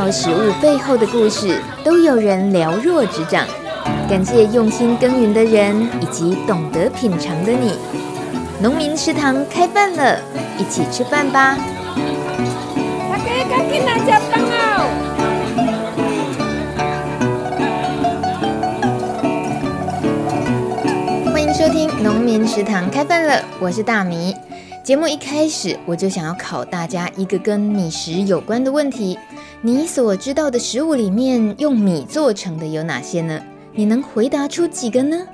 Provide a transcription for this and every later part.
道食物背后的故事，都有人了若指掌。感谢用心耕耘的人，以及懂得品尝的你。农民食堂开饭了，一起吃饭吧！大家赶紧来吃饭哦！欢迎收听农民食堂开饭了，我是大米。节目一开始，我就想要考大家一个跟米食有关的问题：你所知道的食物里面，用米做成的有哪些呢？你能回答出几个呢？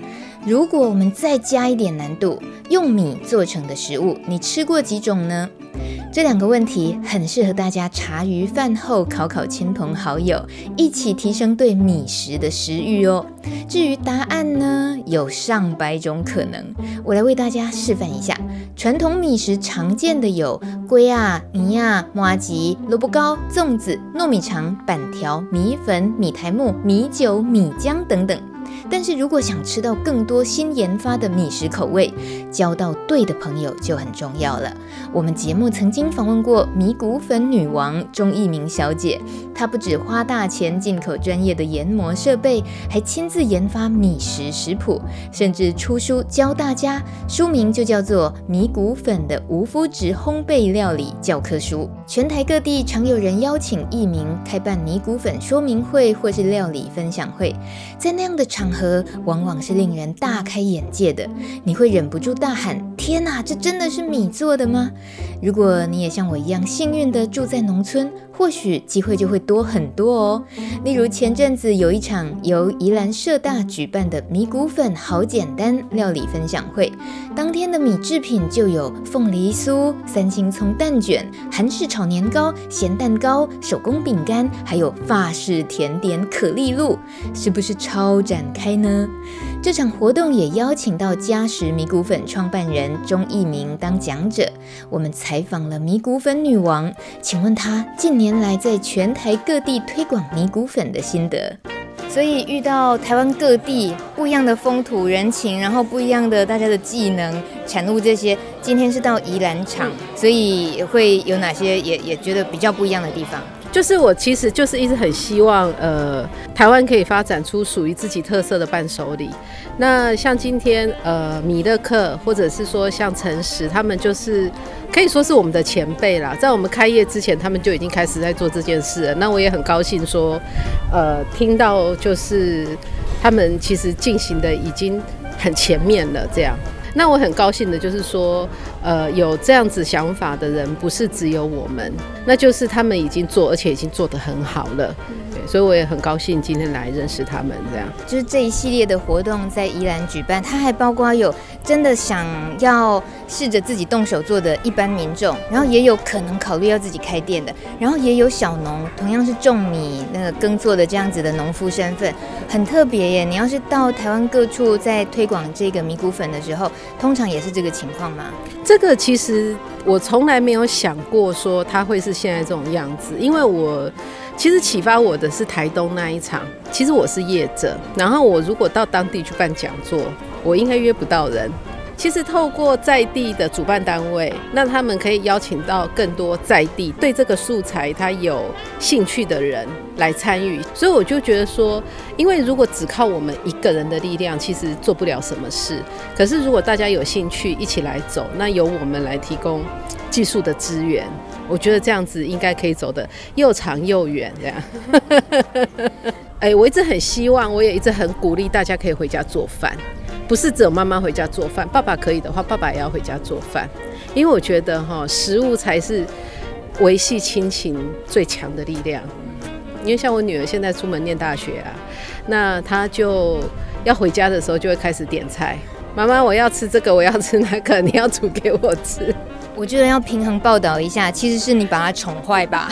如果我们再加一点难度，用米做成的食物，你吃过几种呢？这两个问题很适合大家茶余饭后考考亲朋好友，一起提升对米食的食欲哦。至于答案呢，有上百种可能，我来为大家示范一下。传统米食常见的有粿啊、米啊、麻吉、萝卜糕、粽子、糯米肠、板条、米粉、米苔目、米酒、米浆等等。但是如果想吃到更多新研发的米食口味，交到对的朋友就很重要了。我们节目曾经访问过米谷粉女王钟逸明小姐，她不止花大钱进口专业的研磨设备，还亲自研发米食食谱，甚至出书教大家，书名就叫做《米谷粉的无麸质烘焙料理教科书》。全台各地常有人邀请逸明开办米谷粉说明会或是料理分享会，在那样的场，往往是令人大开眼界的，你会忍不住大喊：“天哪，这真的是米做的吗？”如果你也像我一样幸运的住在农村，或许机会就会多很多哦。例如前阵子有一场由宜兰社大举办的米谷粉好简单料理分享会，当天的米制品就有凤梨酥、三青葱蛋卷、韩式炒年糕、咸蛋糕、手工饼干，还有法式甜点可丽露，是不是超展开呢？这场活动也邀请到嘉实米谷粉创办人钟义明当讲者，我们采访了米谷粉女王，请问她近年来在全台各地推广米谷粉的心得。所以遇到台湾各地不一样的风土人情，然后不一样的大家的技能产物这些，今天是到宜兰场，所以会有哪些也也觉得比较不一样的地方？就是我其实就是一直很希望，呃，台湾可以发展出属于自己特色的伴手礼。那像今天，呃，米勒克或者是说像诚实，他们就是可以说是我们的前辈啦。在我们开业之前，他们就已经开始在做这件事了。那我也很高兴说，呃，听到就是他们其实进行的已经很前面了，这样。那我很高兴的就是说，呃，有这样子想法的人不是只有我们，那就是他们已经做，而且已经做得很好了。对，所以我也很高兴今天来认识他们。这样，就是这一系列的活动在宜兰举办，它还包括有真的想要试着自己动手做的一般民众，然后也有可能考虑要自己开店的，然后也有小农，同样是种米那个耕作的这样子的农夫身份，很特别耶。你要是到台湾各处在推广这个米谷粉的时候，通常也是这个情况吗？这这个其实我从来没有想过说他会是现在这种样子，因为我其实启发我的是台东那一场。其实我是业者，然后我如果到当地去办讲座，我应该约不到人。其实透过在地的主办单位，那他们可以邀请到更多在地对这个素材他有兴趣的人来参与，所以我就觉得说，因为如果只靠我们一个人的力量，其实做不了什么事。可是如果大家有兴趣一起来走，那由我们来提供技术的资源，我觉得这样子应该可以走得又长又远。这样，哎，我一直很希望，我也一直很鼓励大家可以回家做饭。不是只有妈妈回家做饭，爸爸可以的话，爸爸也要回家做饭，因为我觉得哈，食物才是维系亲情最强的力量。因为像我女儿现在出门念大学啊，那她就要回家的时候就会开始点菜，妈妈我要吃这个，我要吃那个，你要煮给我吃。我觉得要平衡报道一下，其实是你把她宠坏吧？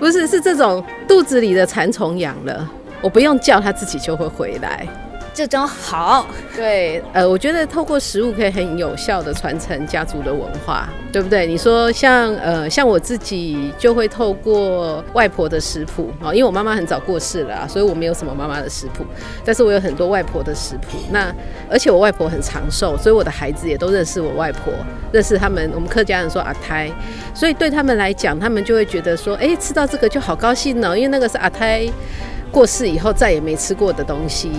不是，是这种肚子里的蚕虫养了，我不用叫她自己就会回来。这招好。对，呃，我觉得透过食物可以很有效的传承家族的文化，对不对？你说像呃像我自己就会透过外婆的食谱啊，因为我妈妈很早过世了啊，所以我没有什么妈妈的食谱，但是我有很多外婆的食谱。那而且我外婆很长寿，所以我的孩子也都认识我外婆，认识他们。我们客家人说阿胎，所以对他们来讲，他们就会觉得说，哎，吃到这个就好高兴呢，因为那个是阿胎过世以后再也没吃过的东西。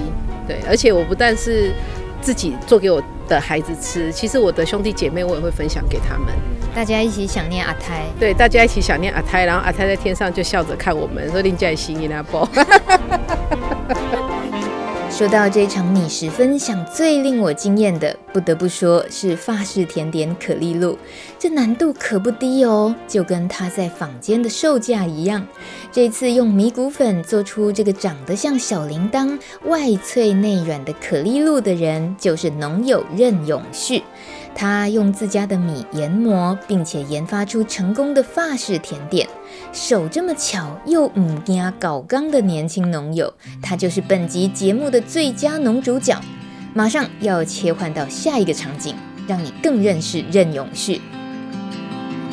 对，而且我不但是自己做给我的孩子吃，其实我的兄弟姐妹我也会分享给他们，大家一起想念阿胎。对，大家一起想念阿胎，然后阿胎在天上就笑着看我们，说林家心意那不。说到这场米食分享，最令我惊艳的，不得不说是法式甜点可丽露，这难度可不低哦，就跟它在坊间的售价一样。这次用米谷粉做出这个长得像小铃铛、外脆内软的可丽露的人，就是农友任永旭。他用自家的米研磨，并且研发出成功的法式甜点。手这么巧又唔惊搞刚的年轻农友，他就是本集节目的最佳农主角。马上要切换到下一个场景，让你更认识任永旭。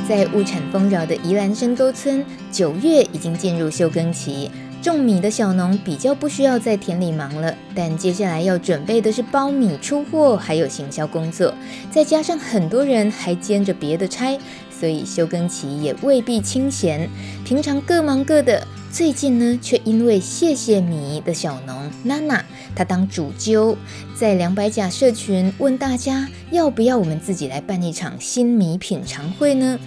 在物产丰饶的宜兰深沟村，九月已经进入休耕期。种米的小农比较不需要在田里忙了，但接下来要准备的是包米出货，还有行销工作，再加上很多人还兼着别的差，所以休耕期也未必清闲。平常各忙各的，最近呢，却因为谢谢米的小农娜娜，她当主揪，在两百甲社群问大家要不要我们自己来办一场新米品尝会呢？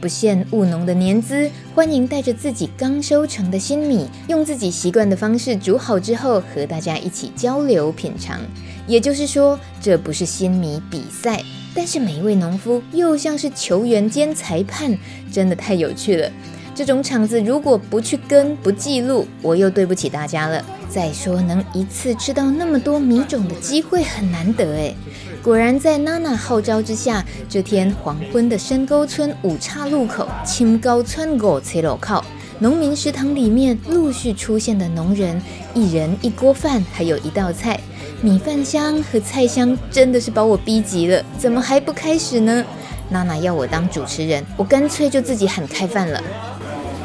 不限务农的年资，欢迎带着自己刚收成的新米，用自己习惯的方式煮好之后，和大家一起交流品尝。也就是说，这不是新米比赛，但是每一位农夫又像是球员兼裁判，真的太有趣了。这种场子如果不去跟不记录，我又对不起大家了。再说，能一次吃到那么多米种的机会很难得诶。果然，在娜娜号召之下，这天黄昏的深沟村五岔路口，清高村狗切路靠农民食堂里面陆续出现的农人，一人一锅饭，还有一道菜，米饭香和菜香真的是把我逼急了。怎么还不开始呢？娜娜要我当主持人，我干脆就自己喊开饭了。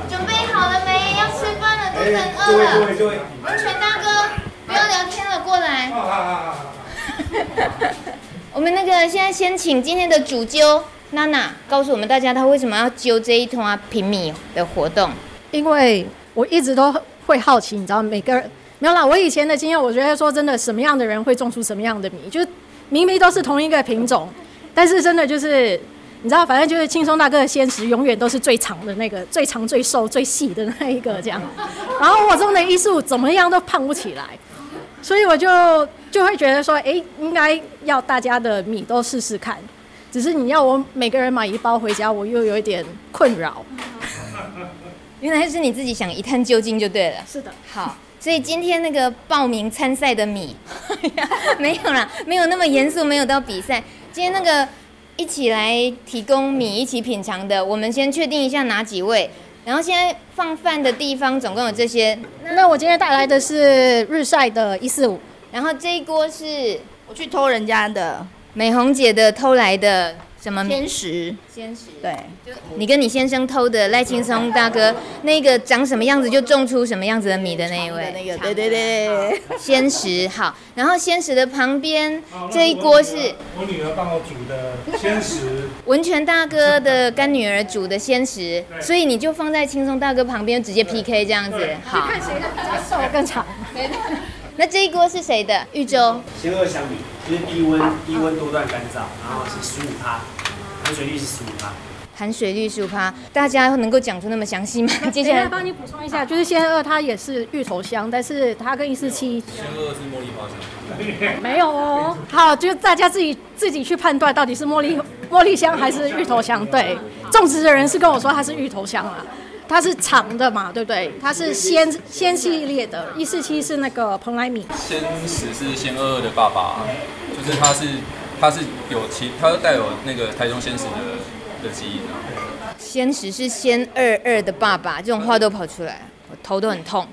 准备好了没？要吃饭了，肚子饿了。温泉大哥，不要聊天了，过来。我们那个现在先请今天的主揪娜娜告诉我们大家，她为什么要揪这一团平米的活动？因为我一直都会好奇，你知道，每个人没有啦。我以前的经验，我觉得说真的，什么样的人会种出什么样的米，就是明明都是同一个品种，但是真的就是你知道，反正就是轻松大哥的鲜食永远都是最长的那个，最长、最瘦、最细的那一个这样。然后我种的一树怎么样都胖不起来。所以我就就会觉得说，哎，应该要大家的米都试试看。只是你要我每个人买一包回家，我又有一点困扰。原来是你自己想一探究竟就对了。是的。好，所以今天那个报名参赛的米，没有啦，没有那么严肃，没有到比赛。今天那个一起来提供米一起品尝的，我们先确定一下哪几位。然后现在放饭的地方总共有这些。那我今天带来的是日晒的一四五，然后这一锅是我去偷人家的美红姐的偷来的。什么鲜食？鲜食。对，就你跟你先生偷的赖青松大哥，那个长什么样子就种出什么样子的米的那一位。那个，对对对。鲜食好，然后鲜食的旁边这一锅是我女儿帮我煮的鲜食。文泉大哥的干女儿煮的鲜食，所以你就放在青松大哥旁边直接 PK 这样子。好。看谁的比较瘦更长。那这一锅是谁的？玉州。鲜二香米，就是低温低温多段干燥，然后是十五趴，含水率是十五趴。含水率十五趴，大家能够讲出那么详细吗？接下来帮你补充一下，就是仙二它也是芋头香，但是它跟一四七。仙二是茉莉花香。没有哦，好，就大家自己自己去判断到底是茉莉茉莉香还是芋头香。对，种植的人是跟我说它是芋头香啊。它是长的嘛，对不对？它是鲜鲜系列的，一四七是那个蓬莱米。鲜食是鲜二二的爸爸，就是他是他是有其他带有那个台中鲜食的的基因啊。鲜食是鲜二二的爸爸，这种话都跑出来，我头都很痛。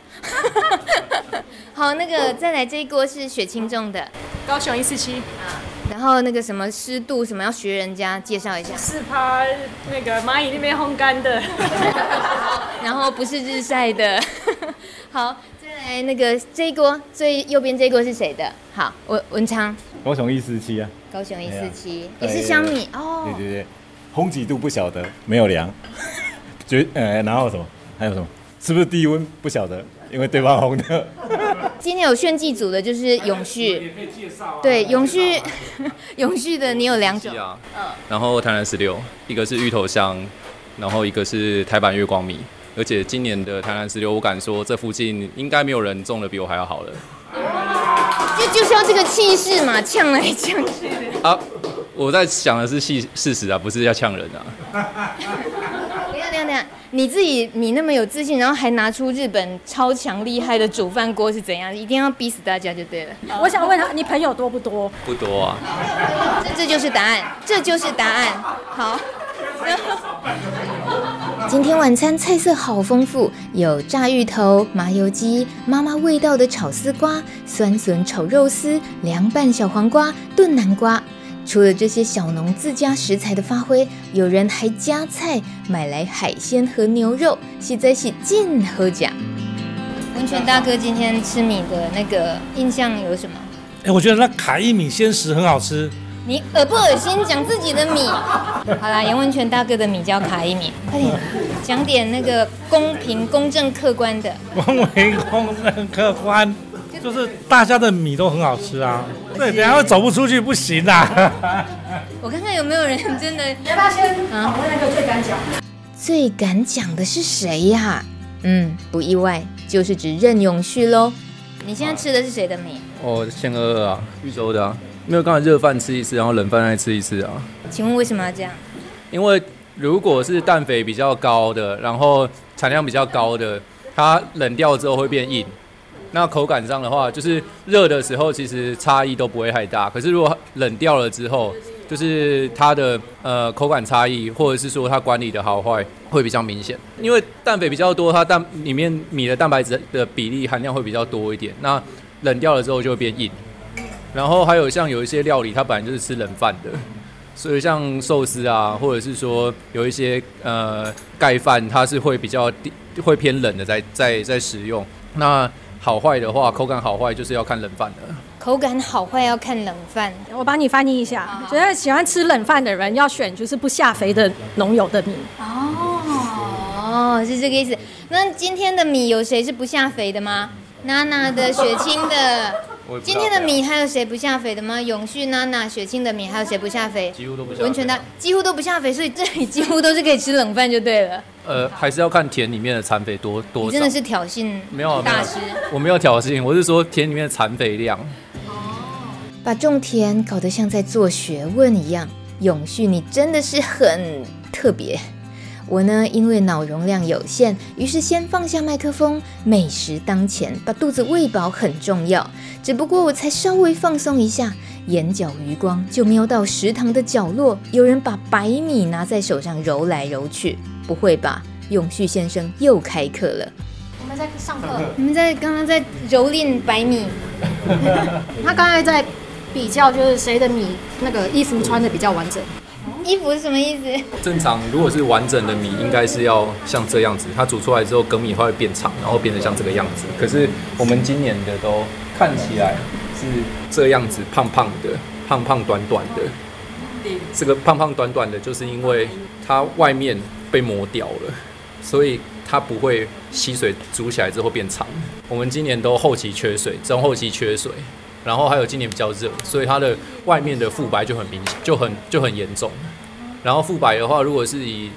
好，那个再来这一锅是雪清重的，高雄一四七啊。然后那个什么湿度什么要学人家介绍一下，是趴那个蚂蚁那边烘干的，然后不是日晒的。好，再来那个这一锅最右边这一锅是谁的？好，文文昌，高雄一四七啊，高雄一四七也是香米哦。对对对，烘几度不晓得，没有量，绝呃，然后什么？还有什么？是不是低温不晓得？因为对方烘的。今天有炫技组的，就是永续。对，永续，永续的你有两种。嗯。然后台南十六，一个是芋头香，然后一个是台版月光米。而且今年的台南十六，我敢说这附近应该没有人种的比我还要好了。就就是要这个气势嘛，呛来 呛去。啊，我在想的是事事实啊，不是要呛人啊。你自己你那么有自信，然后还拿出日本超强厉害的煮饭锅是怎样？一定要逼死大家就对了。我想问他，你朋友多不多？不多啊。这这就是答案，这就是答案。好。今天晚餐菜色好丰富，有炸芋头、麻油鸡、妈妈味道的炒丝瓜、酸笋炒肉丝、凉拌小黄瓜、炖南瓜。除了这些小农自家食材的发挥，有人还加菜买来海鲜和牛肉，实在是尽好吃。温泉大哥今天吃米的那个印象有什么？哎、欸，我觉得那卡一米鲜食很好吃。你恶不恶心？讲自己的米。好啦，杨温泉大哥的米叫卡一米，快点讲点那个公平、公正、客观的。公平、公正、客观。就是大家的米都很好吃啊，对，等下会走不出去不行啊。我看看有没有人真的。要不要先啊？我那个最敢讲。最敢讲的是谁呀？嗯，不意外，就是指任永旭喽。你现在吃的是谁的米？哦，鲜鹅鹅啊，玉州的啊。没有，刚才热饭吃一次，然后冷饭再吃一次啊。请问为什么要这样？因为如果是氮肥比较高的，然后产量比较高的，它冷掉之后会变硬。那口感上的话，就是热的时候其实差异都不会太大，可是如果冷掉了之后，就是它的呃口感差异，或者是说它管理的好坏会比较明显。因为氮肥比较多，它蛋里面米的蛋白质的比例含量会比较多一点，那冷掉了之后就会变硬。然后还有像有一些料理，它本来就是吃冷饭的，所以像寿司啊，或者是说有一些呃盖饭，它是会比较，会偏冷的在在在食用。那好坏的话，口感好坏就是要看冷饭的。口感好坏要看冷饭，我帮你翻译一下。觉得喜欢吃冷饭的人要选就是不下肥的农友的米。哦哦，是这个意思。那今天的米有谁是不下肥的吗？娜娜的、雪清的。今天的米还有谁不下肥的吗？永续、娜娜、雪清的米还有谁不下肥？几乎都不下。温泉的几乎都不下肥，所以这里几乎都是可以吃冷饭就对了。呃，还是要看田里面的残肥多多少。你真的是挑衅没有大师？我没有挑衅，我是说田里面的残肥量。哦，把种田搞得像在做学问一样，永续你真的是很特别。我呢，因为脑容量有限，于是先放下麦克风。美食当前，把肚子喂饱很重要。只不过我才稍微放松一下，眼角余光就瞄到食堂的角落，有人把白米拿在手上揉来揉去。不会吧？永旭先生又开课了？我们在上课。你们在刚刚在蹂躏白米？他刚才在比较，就是谁的米那个衣服穿的比较完整。衣服是什么意思？正常，如果是完整的米，应该是要像这样子。它煮出来之后，梗米会变长，然后变得像这个样子。可是我们今年的都看起来是这样子，胖胖的，胖胖短短的。这个胖胖短短的，就是因为它外面被磨掉了，所以它不会吸水，煮起来之后变长。我们今年都后期缺水，中后期缺水。然后还有今年比较热，所以它的外面的腹白就很明显，就很就很严重。然后腹白的话，如果是以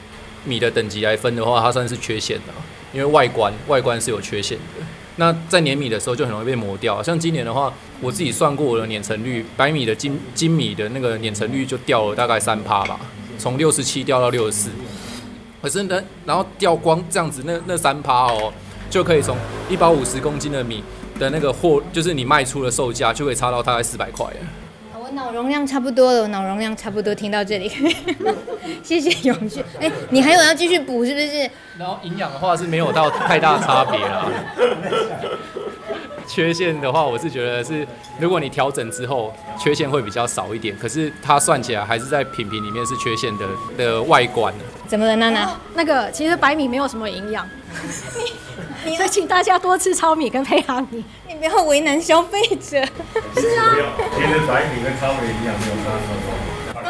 米的等级来分的话，它算是缺陷的，因为外观外观是有缺陷的。那在碾米的时候就很容易被磨掉。像今年的话，我自己算过我的碾成率，白米的金金米的那个碾成率就掉了大概三趴吧，从六十七掉到六十四。可是呢，然后掉光这样子，那那三趴哦，就可以从一百五十公斤的米。的那个货就是你卖出的售价就会差到大概四百块。我脑容量差不多了，我脑容量差不多，听到这里，谢谢永俊。哎，你还有要继续补是不是？然后营养的话是没有到太大差别啦。缺陷的话，我是觉得是，如果你调整之后，缺陷会比较少一点。可是它算起来还是在品评里面是缺陷的的外观。怎么了，娜娜？那个其实白米没有什么营养，所以请大家多吃糙米跟胚芽米。你不要为难消费者。是啊。其实白米跟糙米营养没有差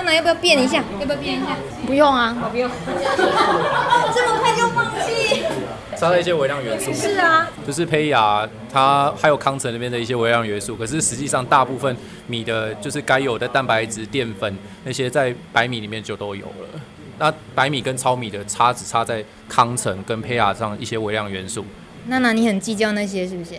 那要不要变一下？要不要变一下？不用啊，我不用。这么快就放弃？差了一些微量元素。是啊，就是胚芽，它还有康城那边的一些微量元素。可是实际上，大部分米的，就是该有的蛋白质、淀粉那些，在白米里面就都有了。那白米跟糙米的差，只差在康城跟胚芽上一些微量元素。娜娜，你很计较那些是不是？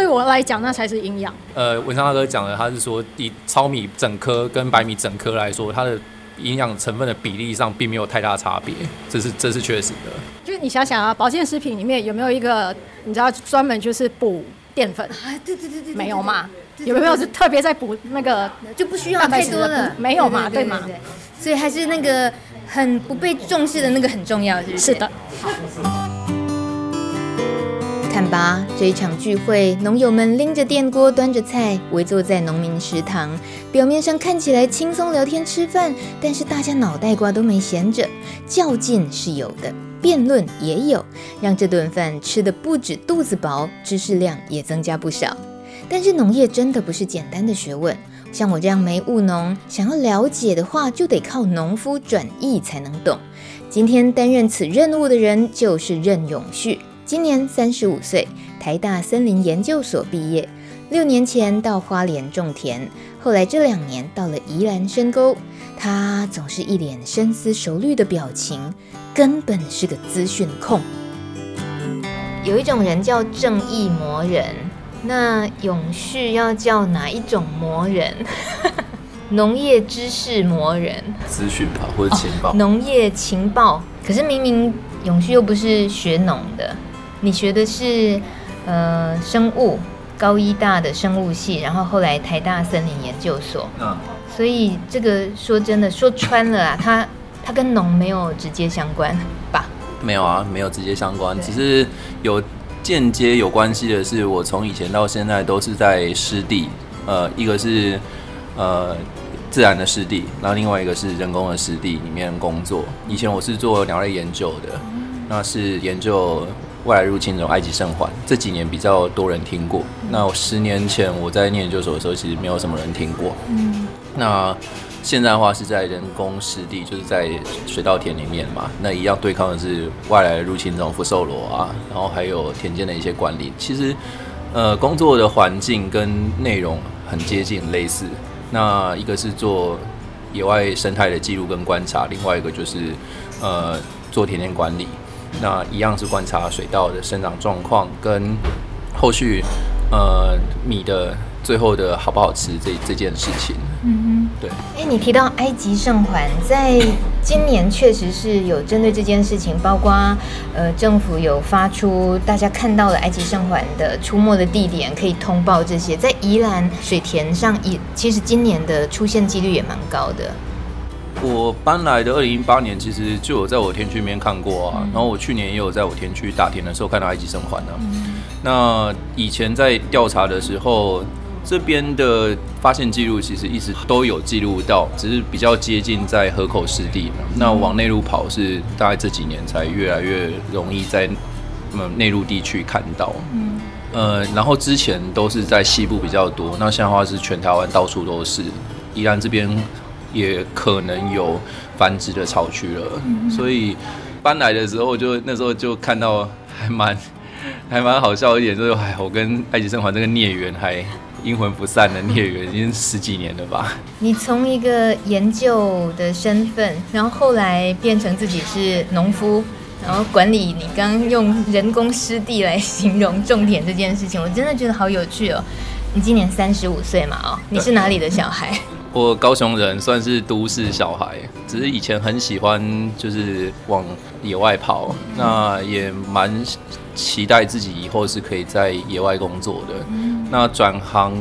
对我来讲，那才是营养。呃，文昌大哥讲的，他是说以糙米整颗跟白米整颗来说，它的营养成分的比例上并没有太大差别，这是这是确实的。就是你想想啊，保健食品里面有没有一个你知道专门就是补淀粉？啊，对对对对，没有嘛？有没有是特别在补那个就不需要太多了？没有嘛？对吗？所以还是那个很不被重视的那个很重要，是不是？是的。看吧，这一场聚会，农友们拎着电锅，端着菜，围坐在农民食堂。表面上看起来轻松聊天吃饭，但是大家脑袋瓜都没闲着。较劲是有的，辩论也有，让这顿饭吃得不止肚子饱，知识量也增加不少。但是农业真的不是简单的学问，像我这样没务农，想要了解的话，就得靠农夫转译才能懂。今天担任此任务的人就是任永旭。今年三十五岁，台大森林研究所毕业。六年前到花莲种田，后来这两年到了宜兰深沟。他总是一脸深思熟虑的表情，根本是个资讯控。有一种人叫正义魔人，那永续要叫哪一种魔人？农业知识魔人，资讯吧，或者情报？哦，农业情报。可是明明永续又不是学农的。你学的是呃生物，高医大的生物系，然后后来台大森林研究所。嗯，所以这个说真的说穿了啊，它它跟农没有直接相关吧？没有啊，没有直接相关，只是有间接有关系的是，我从以前到现在都是在湿地，呃，一个是呃自然的湿地，然后另外一个是人工的湿地里面工作。以前我是做鸟类研究的，那是研究。外来入侵这种埃及圣环这几年比较多人听过。那我十年前我在念研究所的时候，其实没有什么人听过。嗯。那现在的话是在人工湿地，就是在水稻田里面嘛。那一样对抗的是外来入侵这种福寿螺啊，然后还有田间的一些管理。其实，呃，工作的环境跟内容很接近类似。那一个是做野外生态的记录跟观察，另外一个就是呃做田间管理。那一样是观察水稻的生长状况，跟后续呃米的最后的好不好吃这这件事情。嗯哼，对。哎，你提到埃及圣环，在今年确实是有针对这件事情，包括呃政府有发出大家看到了埃及圣环的出没的地点可以通报这些，在宜兰水田上也其实今年的出现几率也蛮高的。我搬来的二零一八年，其实就有在我天区里面看过啊。然后我去年也有在我天区打田的时候看到埃及生环呢。那以前在调查的时候，这边的发现记录其实一直都有记录到，只是比较接近在河口湿地。那往内陆跑是大概这几年才越来越容易在嗯内陆地区看到。嗯呃，然后之前都是在西部比较多，那现在的话是全台湾到处都是。宜兰这边。也可能有繁殖的巢区了，嗯，所以搬来的时候就那时候就看到还蛮 还蛮好笑一点，就是哎，我跟埃及生还这个孽缘还阴魂不散的孽缘，已经十几年了吧？你从一个研究的身份，然后后来变成自己是农夫，然后管理你刚用人工湿地来形容种田这件事情，我真的觉得好有趣哦。你今年三十五岁嘛？哦，你是哪里的小孩？我高雄人，算是都市小孩，只是以前很喜欢就是往野外跑，那也蛮期待自己以后是可以在野外工作的。那转行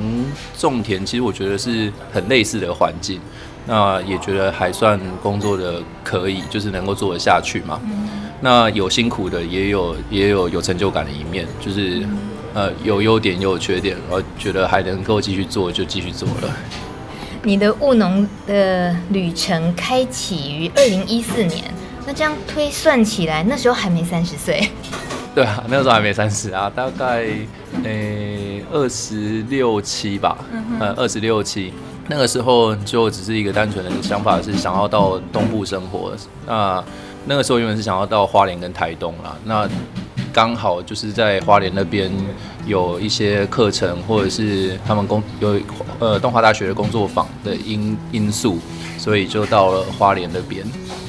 种田，其实我觉得是很类似的环境，那也觉得还算工作的可以，就是能够做得下去嘛。那有辛苦的，也有也有有成就感的一面，就是。呃有优点也有缺点，我觉得还能够继续做就继续做了。你的务农的旅程开启于二零一四年，那这样推算起来，那时候还没三十岁。对啊，那个时候还没三十啊，大概诶二十六七吧，呃二十六七，那个时候就只是一个单纯的想法，是想要到东部生活。那那个时候原本是想要到花莲跟台东啦，那刚好就是在花莲那边有一些课程，或者是他们工有呃东华大学的工作坊的因因素，所以就到了花莲那边。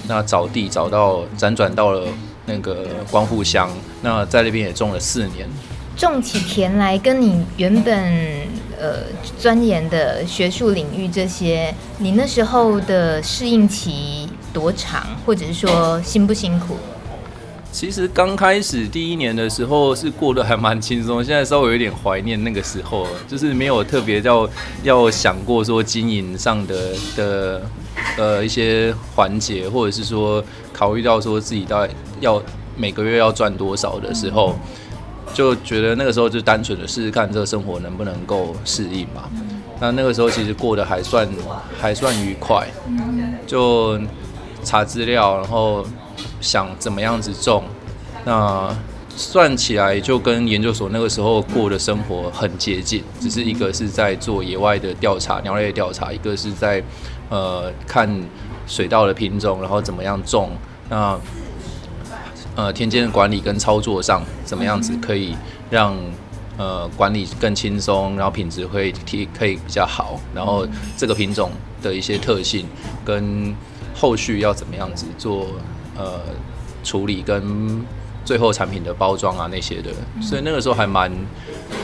那找地找到辗转到了。那个光复乡，那在那边也种了四年。种起田来，跟你原本呃钻研的学术领域这些，你那时候的适应期多长，或者是说辛不辛苦？其实刚开始第一年的时候是过得还蛮轻松，现在稍微有点怀念那个时候，就是没有特别要要想过说经营上的的呃一些环节，或者是说考虑到说自己到底。要每个月要赚多少的时候，就觉得那个时候就单纯的试试看这个生活能不能够适应吧。那那个时候其实过得还算还算愉快，就查资料，然后想怎么样子种。那算起来就跟研究所那个时候过的生活很接近，只是一个是在做野外的调查，鸟类的调查，一个是在呃看水稻的品种，然后怎么样种。那呃，田间的管理跟操作上怎么样子可以让呃管理更轻松，然后品质会提可以比较好，然后这个品种的一些特性跟后续要怎么样子做呃处理跟最后产品的包装啊那些的，所以那个时候还蛮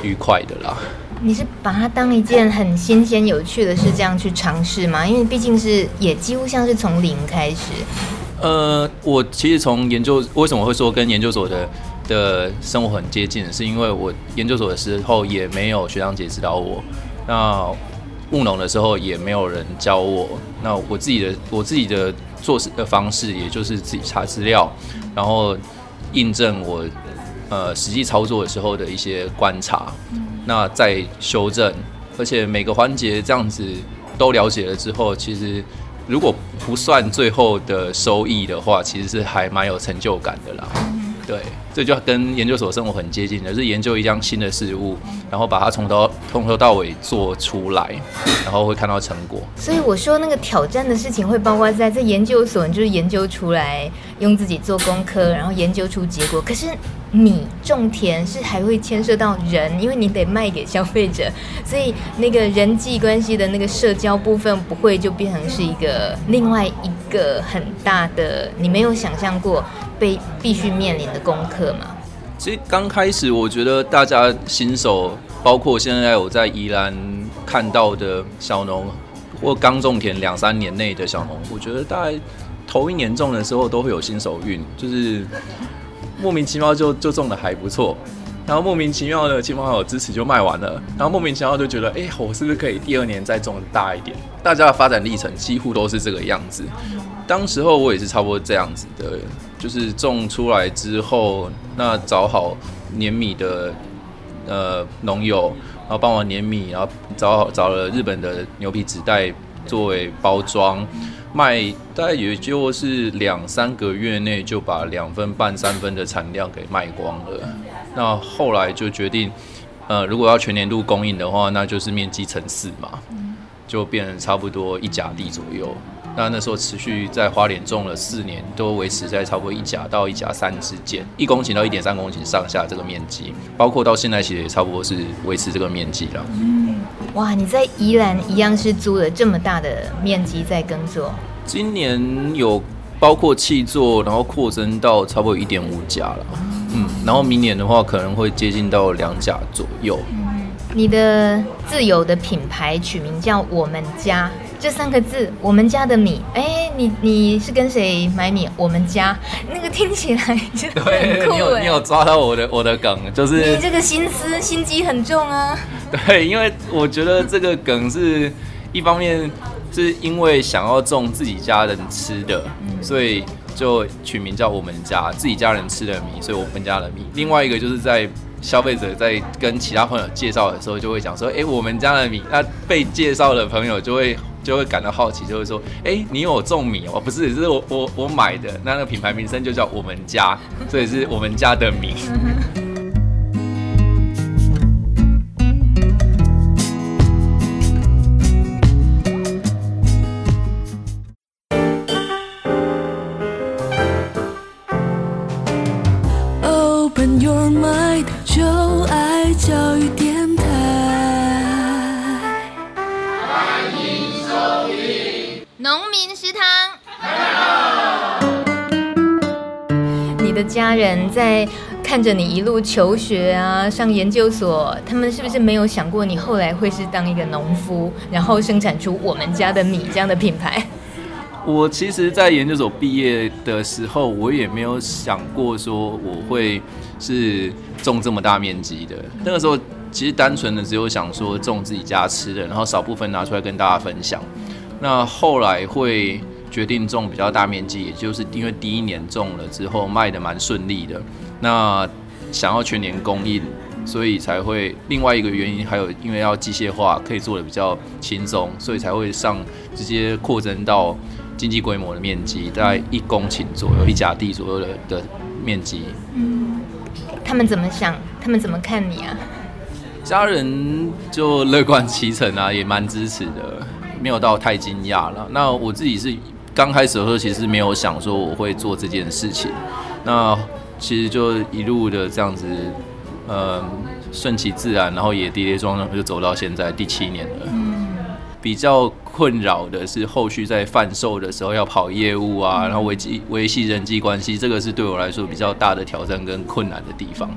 愉快的啦。你是把它当一件很新鲜有趣的事这样去尝试吗？因为毕竟是也几乎像是从零开始。呃，我其实从研究为什么会说跟研究所的的生活很接近，是因为我研究所的时候也没有学长姐指导我，那务农的时候也没有人教我，那我自己的我自己的做事的方式，也就是自己查资料，然后印证我呃实际操作的时候的一些观察，那再修正，而且每个环节这样子都了解了之后，其实。如果不算最后的收益的话，其实是还蛮有成就感的啦。对，这就跟研究所生活很接近的，是研究一样新的事物，然后把它从头从头到尾做出来，然后会看到成果。所以我说那个挑战的事情会包括在这研究所，你就是研究出来，用自己做功课，然后研究出结果。可是你种田是还会牵涉到人，因为你得卖给消费者，所以那个人际关系的那个社交部分不会就变成是一个另外一个很大的，你没有想象过。被必须面临的功课嘛？其实刚开始，我觉得大家新手，包括现在我在宜兰看到的小农，或刚种田两三年内的小农，我觉得大概头一年种的时候都会有新手运，就是莫名其妙就就种的还不错，然后莫名其妙的亲朋好友支持就卖完了，然后莫名其妙就觉得，哎、我是不是可以第二年再种大一点？大家的发展历程几乎都是这个样子。当时候我也是差不多这样子的。就是种出来之后，那找好碾米的呃农友，然后帮我碾米，然后找好找了日本的牛皮纸袋作为包装，卖大概也就是两三个月内就把两分半三分的产量给卖光了。那后来就决定，呃，如果要全年度供应的话，那就是面积乘四嘛，就变成差不多一甲地左右。那那时候持续在花莲种了四年，都维持在差不多一甲到一甲三之间，一公顷到一点三公顷上下这个面积，包括到现在其实也差不多是维持这个面积了。嗯，哇，你在宜兰一样是租了这么大的面积在耕作？今年有包括气作，然后扩增到差不多一点五甲了。嗯，然后明年的话可能会接近到两甲左右。嗯，你的自有的品牌取名叫我们家。这三个字，我们家的米，哎，你你是跟谁买米？我们家那个听起来就很 酷哎。你有你有抓到我的我的梗，就是你这个心思心机很重啊。对，因为我觉得这个梗是一方面是因为想要种自己家人吃的，所以就取名叫我们家自己家人吃的米，所以我们家的米。另外一个就是在。消费者在跟其他朋友介绍的时候，就会讲说，哎、欸，我们家的米，那被介绍的朋友就会就会感到好奇，就会说，哎、你有种米哦？不是，是我我我买的，那那个品牌名称就叫我们家，所以是我们家的米。看着你一路求学啊，上研究所，他们是不是没有想过你后来会是当一个农夫，然后生产出我们家的米这样的品牌？我其实，在研究所毕业的时候，我也没有想过说我会是种这么大面积的。那个时候，其实单纯的只有想说种自己家吃的，然后少部分拿出来跟大家分享。那后来会。决定种比较大面积，也就是因为第一年种了之后卖得蛮顺利的，那想要全年供应，所以才会另外一个原因，还有因为要机械化，可以做的比较轻松，所以才会上直接扩增到经济规模的面积，大概一公顷左右，一甲地左右的的面积。嗯，他们怎么想？他们怎么看你啊？家人就乐观其成啊，也蛮支持的，没有到太惊讶了。那我自己是。刚开始的时候，其实没有想说我会做这件事情，那其实就一路的这样子，呃，顺其自然，然后也跌跌撞撞就走到现在第七年了。嗯，比较困扰的是后续在贩售的时候要跑业务啊，然后维系维系人际关系，这个是对我来说比较大的挑战跟困难的地方。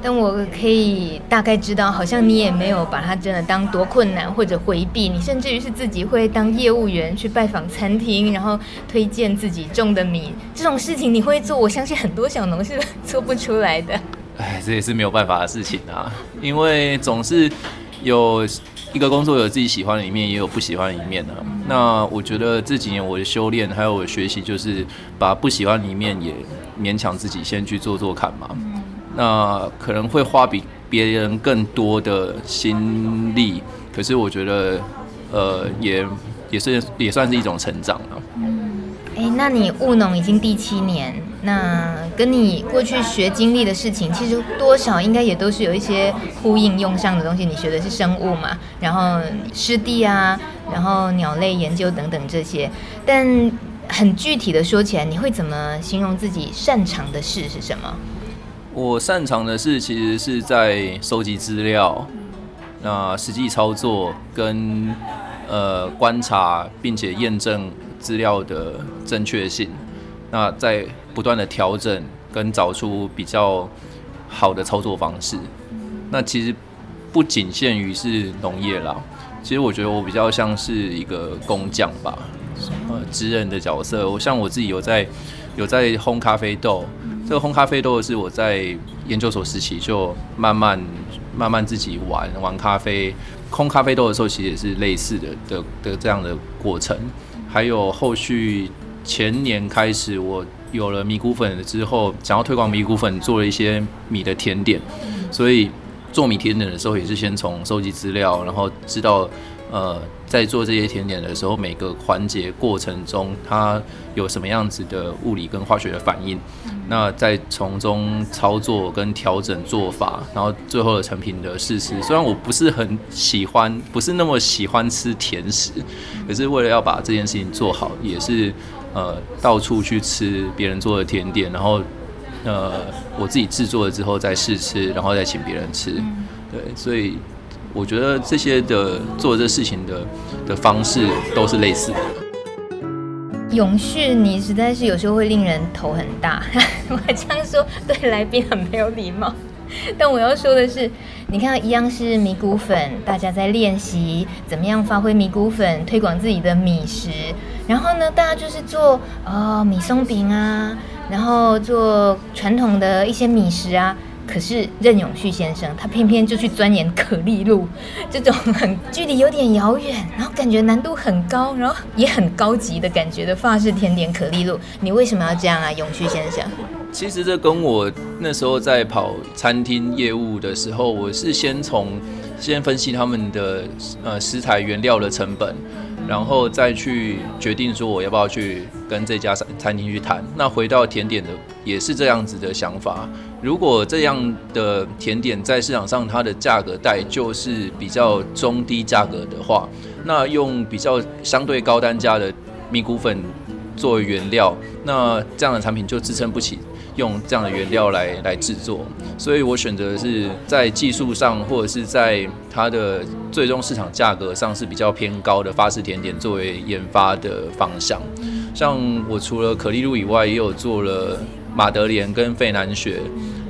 但我可以大概知道，好像你也没有把它真的当多困难或者回避，你甚至于是自己会当业务员去拜访餐厅，然后推荐自己种的米，这种事情你会做，我相信很多小农是 做不出来的。哎，这也是没有办法的事情啊，因为总是有一个工作有自己喜欢的一面，也有不喜欢的一面啊。那我觉得这几年我的修炼还有我的学习，就是把不喜欢的一面也勉强自己先去做做看嘛。那可能会花比别人更多的心力，可是我觉得，呃，也也是也算是一种成长啊。嗯，哎，那你务农已经第七年，那跟你过去学经历的事情，其实多少应该也都是有一些呼应用上的东西。你学的是生物嘛，然后湿地啊，然后鸟类研究等等这些，但很具体的说起来，你会怎么形容自己擅长的事是什么？我擅长的是其实是在收集资料，那实际操作跟呃观察，并且验证资料的正确性，那在不断的调整跟找出比较好的操作方式。那其实不仅限于是农业啦，其实我觉得我比较像是一个工匠吧，呃，职人的角色。我像我自己有在有在烘咖啡豆。这个烘咖啡豆是我在研究所时期就慢慢慢慢自己玩玩咖啡，烘咖啡豆的时候其实也是类似的的的这样的过程。还有后续前年开始，我有了米谷粉之后，想要推广米谷粉，做了一些米的甜点。所以做米甜点的时候，也是先从收集资料，然后知道。呃，在做这些甜点的时候，每个环节过程中，它有什么样子的物理跟化学的反应？那再从中操作跟调整做法，然后最后的成品的试吃。虽然我不是很喜欢，不是那么喜欢吃甜食，可是为了要把这件事情做好，也是呃到处去吃别人做的甜点，然后呃我自己制作了之后再试吃，然后再请别人吃。对，所以。我觉得这些的做这事情的的方式都是类似的。永续，你实在是有时候会令人头很大。我这样说对来宾很没有礼貌，但我要说的是，你看一样是米谷粉，大家在练习怎么样发挥米谷粉，推广自己的米食。然后呢，大家就是做哦米松饼啊，然后做传统的一些米食啊。可是任永旭先生，他偏偏就去钻研可丽露这种很距离有点遥远，然后感觉难度很高，然后也很高级的感觉的法式甜点可丽露。你为什么要这样啊，永旭先生？其实这跟我那时候在跑餐厅业务的时候，我是先从先分析他们的呃食材原料的成本，然后再去决定说我要不要去跟这家餐餐厅去谈。那回到甜点的也是这样子的想法。如果这样的甜点在市场上它的价格带就是比较中低价格的话，那用比较相对高单价的米谷粉作为原料，那这样的产品就支撑不起用这样的原料来来制作。所以我选择是在技术上或者是在它的最终市场价格上是比较偏高的法式甜点作为研发的方向。像我除了可丽露以外，也有做了。马德莲跟费南雪，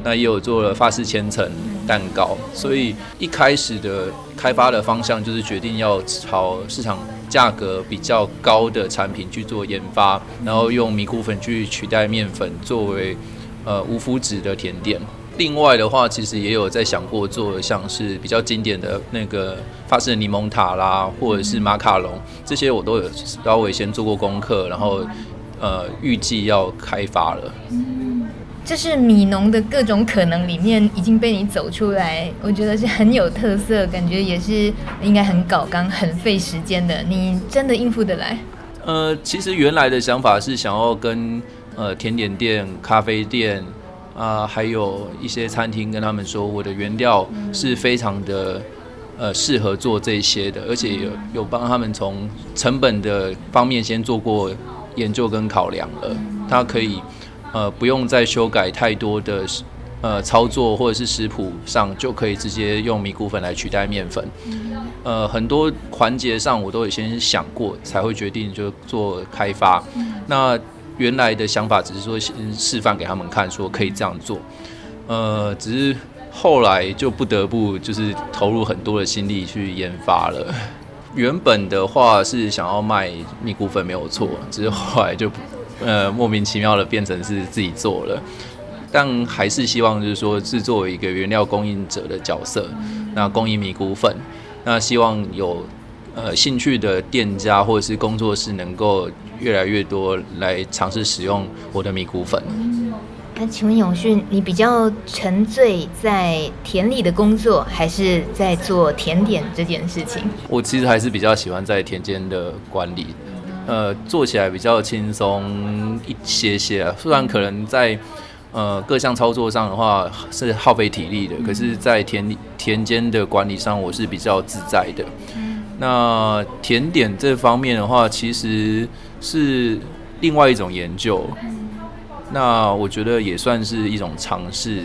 那也有做了法式千层蛋糕，所以一开始的开发的方向就是决定要朝市场价格比较高的产品去做研发，然后用米谷粉去取代面粉作为呃无麸质的甜点。另外的话，其实也有在想过做像是比较经典的那个法式柠檬塔啦，或者是马卡龙，这些我都有稍微先做过功课，然后呃预计要开发了。这是米农的各种可能里面已经被你走出来，我觉得是很有特色，感觉也是应该很搞刚、很费时间的。你真的应付得来？呃，其实原来的想法是想要跟呃甜点店、咖啡店啊、呃，还有一些餐厅跟他们说，我的原料是非常的呃适合做这些的，而且有有帮他们从成本的方面先做过研究跟考量了，它可以。呃，不用再修改太多的呃操作，或者是食谱上就可以直接用米谷粉来取代面粉。呃，很多环节上我都有先想过，才会决定就做开发。那原来的想法只是说先示范给他们看，说可以这样做。呃，只是后来就不得不就是投入很多的心力去研发了。原本的话是想要卖米谷粉没有错，只是后来就。呃，莫名其妙的变成是自己做了，但还是希望就是说是作为一个原料供应者的角色，那供应米谷粉，那希望有呃兴趣的店家或者是工作室能够越来越多来尝试使用我的米谷粉。那请问永旭，你比较沉醉在田里的工作，还是在做甜点这件事情？我其实还是比较喜欢在田间的管理。呃，做起来比较轻松一些些啊，虽然可能在呃各项操作上的话是耗费体力的，可是，在田田间的管理上，我是比较自在的。那甜点这方面的话，其实是另外一种研究，那我觉得也算是一种尝试。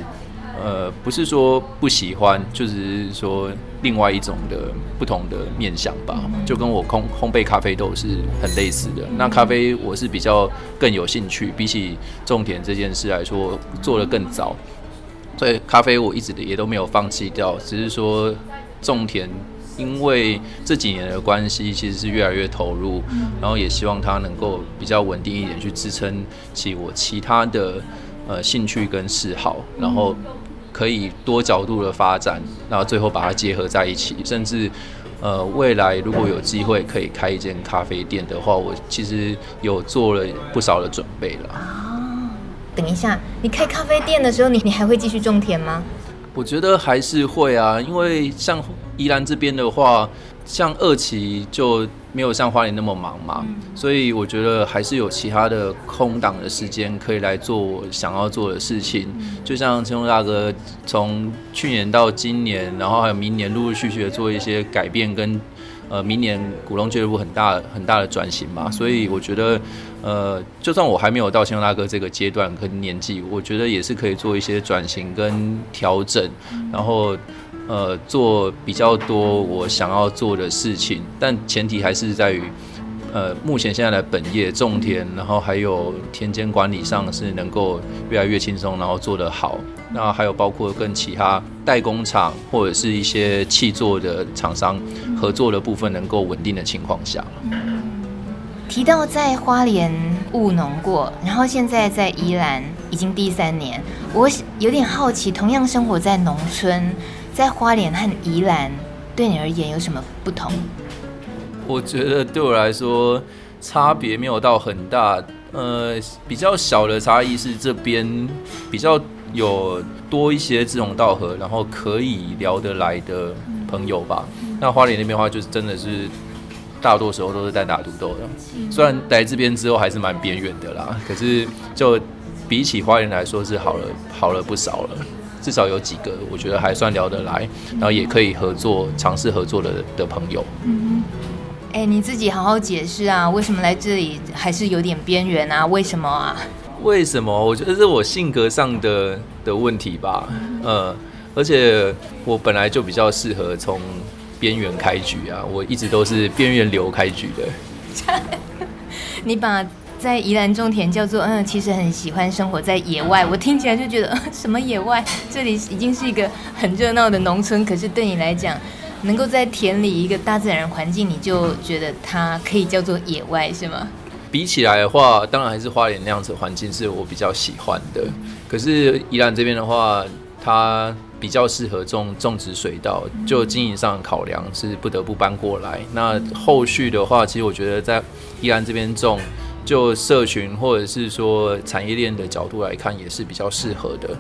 呃，不是说不喜欢，就是说另外一种的不同的面向吧，就跟我烘烘焙咖啡豆是很类似的。那咖啡我是比较更有兴趣，比起种田这件事来说，做得更早，所以咖啡我一直也都没有放弃掉，只是说种田，因为这几年的关系，其实是越来越投入，然后也希望它能够比较稳定一点，去支撑起我其他的呃兴趣跟嗜好，然后。可以多角度的发展，然后最后把它结合在一起，甚至，呃，未来如果有机会可以开一间咖啡店的话，我其实有做了不少的准备了。哦，等一下，你开咖啡店的时候，你你还会继续种田吗？我觉得还是会啊，因为像宜兰这边的话，像二期就。没有像花莲那么忙嘛，所以我觉得还是有其他的空档的时间可以来做我想要做的事情。就像青龙大哥从去年到今年，然后还有明年陆陆续续的做一些改变，跟呃明年古龙俱乐部很大很大的转型嘛。所以我觉得，呃，就算我还没有到星龙大哥这个阶段跟年纪，我觉得也是可以做一些转型跟调整，然后。呃，做比较多我想要做的事情，但前提还是在于，呃，目前现在的本业种田，然后还有田间管理上是能够越来越轻松，然后做得好。那还有包括跟其他代工厂或者是一些气作的厂商合作的部分，能够稳定的情况下。提到在花莲务农过，然后现在在宜兰已经第三年，我有点好奇，同样生活在农村。在花莲和宜兰，对你而言有什么不同？我觉得对我来说，差别没有到很大，呃，比较小的差异是这边比较有多一些志同道合，然后可以聊得来的朋友吧。那花莲那边的话，就是真的是大多时候都是单打独斗的，虽然来这边之后还是蛮边缘的啦，可是就比起花莲来说是好了好了不少了，至少有几个我觉得还算聊得来，然后也可以合作尝试合作的的朋友。哎、欸，你自己好好解释啊！为什么来这里还是有点边缘啊？为什么啊？为什么？我觉得是我性格上的的问题吧。嗯，而且我本来就比较适合从边缘开局啊，我一直都是边缘流开局的。你把在宜兰种田叫做嗯，其实很喜欢生活在野外，我听起来就觉得什么野外？这里已经是一个很热闹的农村，可是对你来讲。能够在田里一个大自然环境，你就觉得它可以叫做野外，是吗？比起来的话，当然还是花莲那样子环境是我比较喜欢的。可是宜兰这边的话，它比较适合种种植水稻，就经营上考量是不得不搬过来。那后续的话，其实我觉得在宜兰这边种，就社群或者是说产业链的角度来看，也是比较适合的。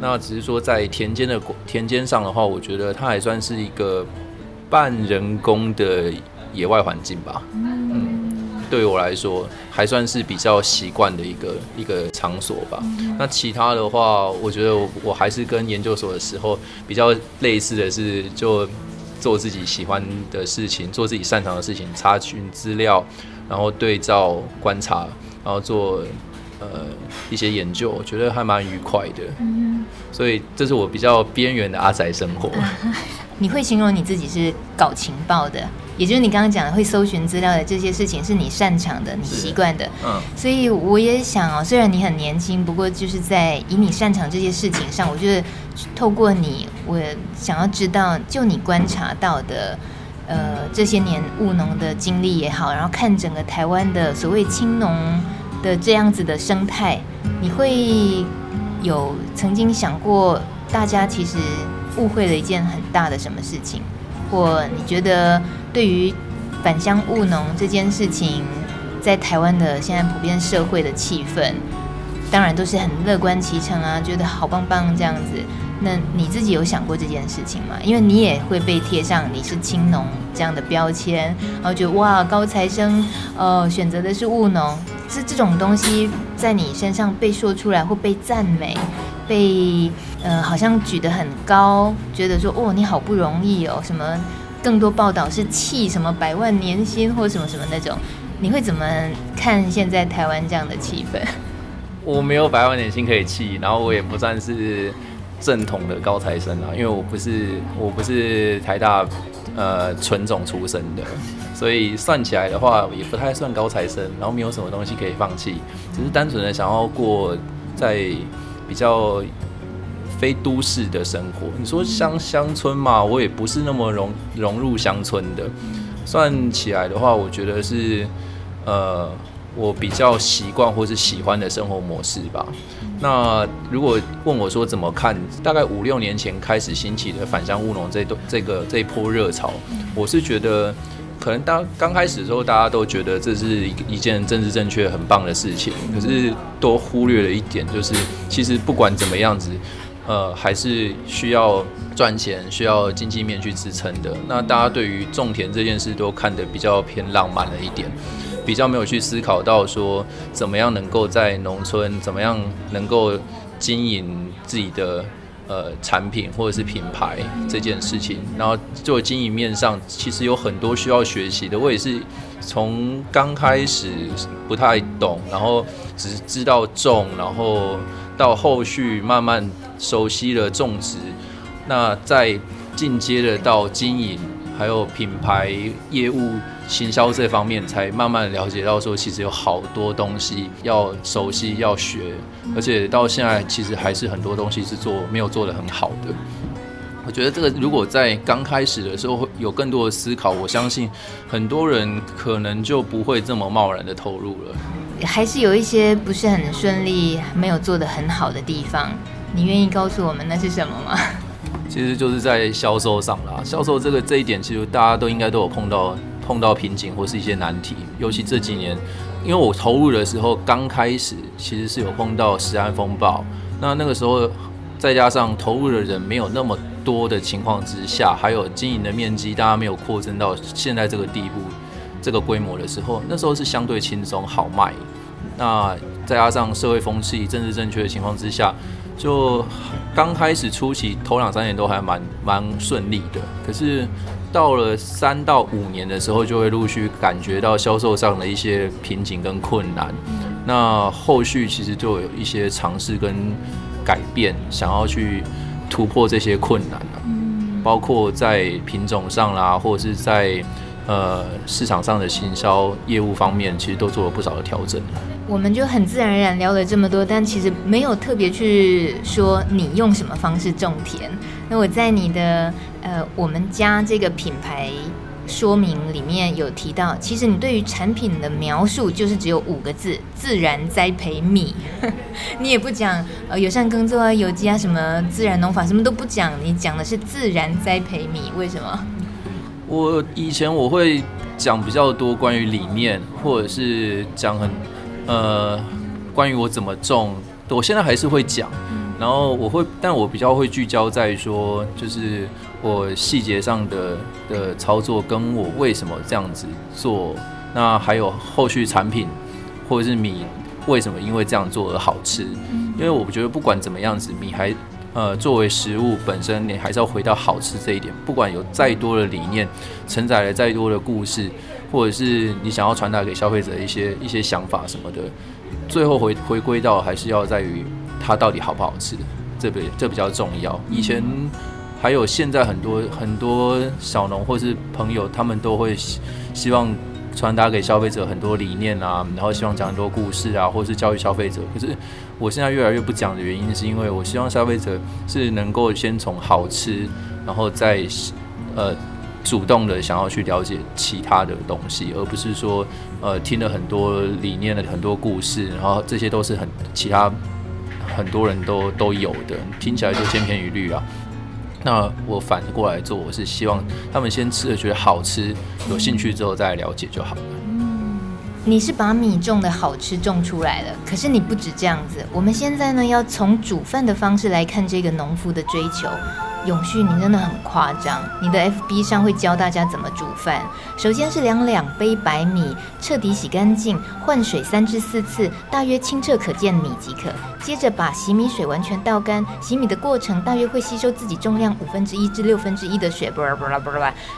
那只是说在田间的田间上的话，我觉得它还算是一个半人工的野外环境吧。嗯，对我来说还算是比较习惯的一个一个场所吧。那其他的话，我觉得我还是跟研究所的时候比较类似的是，就做自己喜欢的事情，做自己擅长的事情，查询资料，然后对照观察，然后做。呃，一些研究，我觉得还蛮愉快的。嗯，所以这是我比较边缘的阿宅生活。你会形容你自己是搞情报的，也就是你刚刚讲的会搜寻资料的这些事情是你擅长的，你习惯的。嗯，所以我也想哦，虽然你很年轻，不过就是在以你擅长这些事情上，我觉得透过你，我想要知道，就你观察到的，呃，这些年务农的经历也好，然后看整个台湾的所谓青农。的这样子的生态，你会有曾经想过，大家其实误会了一件很大的什么事情，或你觉得对于返乡务农这件事情，在台湾的现在普遍社会的气氛，当然都是很乐观其成啊，觉得好棒棒这样子。那你自己有想过这件事情吗？因为你也会被贴上你是青农这样的标签，然后觉得哇，高材生，呃，选择的是务农，是这种东西在你身上被说出来或被赞美，被呃好像举得很高，觉得说哦，你好不容易哦，什么更多报道是气什么百万年薪或什么什么那种，你会怎么看现在台湾这样的气氛？我没有百万年薪可以气，然后我也不算是。正统的高材生啊，因为我不是我不是台大呃纯种出身的，所以算起来的话也不太算高材生，然后没有什么东西可以放弃，只是单纯的想要过在比较非都市的生活。你说乡乡村嘛，我也不是那么融融入乡村的，算起来的话，我觉得是呃。我比较习惯或是喜欢的生活模式吧。那如果问我说怎么看，大概五六年前开始兴起的返乡务农这段这个这一波热潮，我是觉得可能当刚开始的时候，大家都觉得这是一一件政治正确很棒的事情，可是都忽略了一点，就是其实不管怎么样子，呃，还是需要赚钱，需要经济面去支撑的。那大家对于种田这件事都看得比较偏浪漫了一点。比较没有去思考到说怎么样能够在农村，怎么样能够经营自己的呃产品或者是品牌这件事情。然后做经营面上，其实有很多需要学习的。我也是从刚开始不太懂，然后只知道种，然后到后续慢慢熟悉了种植，那再进阶的到经营，还有品牌业务。行销这方面才慢慢了解到，说其实有好多东西要熟悉、要学，而且到现在其实还是很多东西是做没有做得很好的。我觉得这个如果在刚开始的时候有更多的思考，我相信很多人可能就不会这么贸然的投入了。还是有一些不是很顺利、没有做得很好的地方，你愿意告诉我们那是什么吗？其实就是在销售上啦，销售这个这一点，其实大家都应该都有碰到。碰到瓶颈或是一些难题，尤其这几年，因为我投入的时候刚开始，其实是有碰到食安风暴，那那个时候再加上投入的人没有那么多的情况之下，还有经营的面积大家没有扩增到现在这个地步、这个规模的时候，那时候是相对轻松好卖。那再加上社会风气、政治正确的情况之下，就刚开始初期头两三年都还蛮蛮顺利的。可是到了三到五年的时候，就会陆续感觉到销售上的一些瓶颈跟困难。那后续其实就有一些尝试跟改变，想要去突破这些困难了，包括在品种上啦，或者是在呃市场上的行销业务方面，其实都做了不少的调整。我们就很自然而然聊了这么多，但其实没有特别去说你用什么方式种田。那我在你的呃我们家这个品牌说明里面有提到，其实你对于产品的描述就是只有五个字：自然栽培米。你也不讲呃友善耕作啊、有机啊、什么自然农法，什么都不讲，你讲的是自然栽培米，为什么？我以前我会讲比较多关于理念，或者是讲很。呃，关于我怎么种，我现在还是会讲，然后我会，但我比较会聚焦在说，就是我细节上的的操作，跟我为什么这样子做，那还有后续产品或者是米为什么因为这样做而好吃，因为我觉得不管怎么样子，米还呃作为食物本身，你还是要回到好吃这一点，不管有再多的理念，承载了再多的故事。或者是你想要传达给消费者一些一些想法什么的，最后回回归到还是要在于它到底好不好吃，这比这比较重要。以前还有现在很多很多小农或是朋友，他们都会希希望传达给消费者很多理念啊，然后希望讲很多故事啊，或是教育消费者。可是我现在越来越不讲的原因，是因为我希望消费者是能够先从好吃，然后再呃。主动的想要去了解其他的东西，而不是说，呃，听了很多理念的很多故事，然后这些都是很其他很多人都都有的，听起来就千篇一律啊。那我反过来做，我是希望他们先吃了觉得好吃，有兴趣之后再了解就好了。你是把米种的好吃种出来了，可是你不止这样子。我们现在呢，要从煮饭的方式来看这个农夫的追求。永旭，你真的很夸张。你的 FB 上会教大家怎么煮饭。首先是量两杯白米，彻底洗干净，换水三至四次，大约清澈可见米即可。接着把洗米水完全倒干，洗米的过程大约会吸收自己重量五分之一至六分之一的水。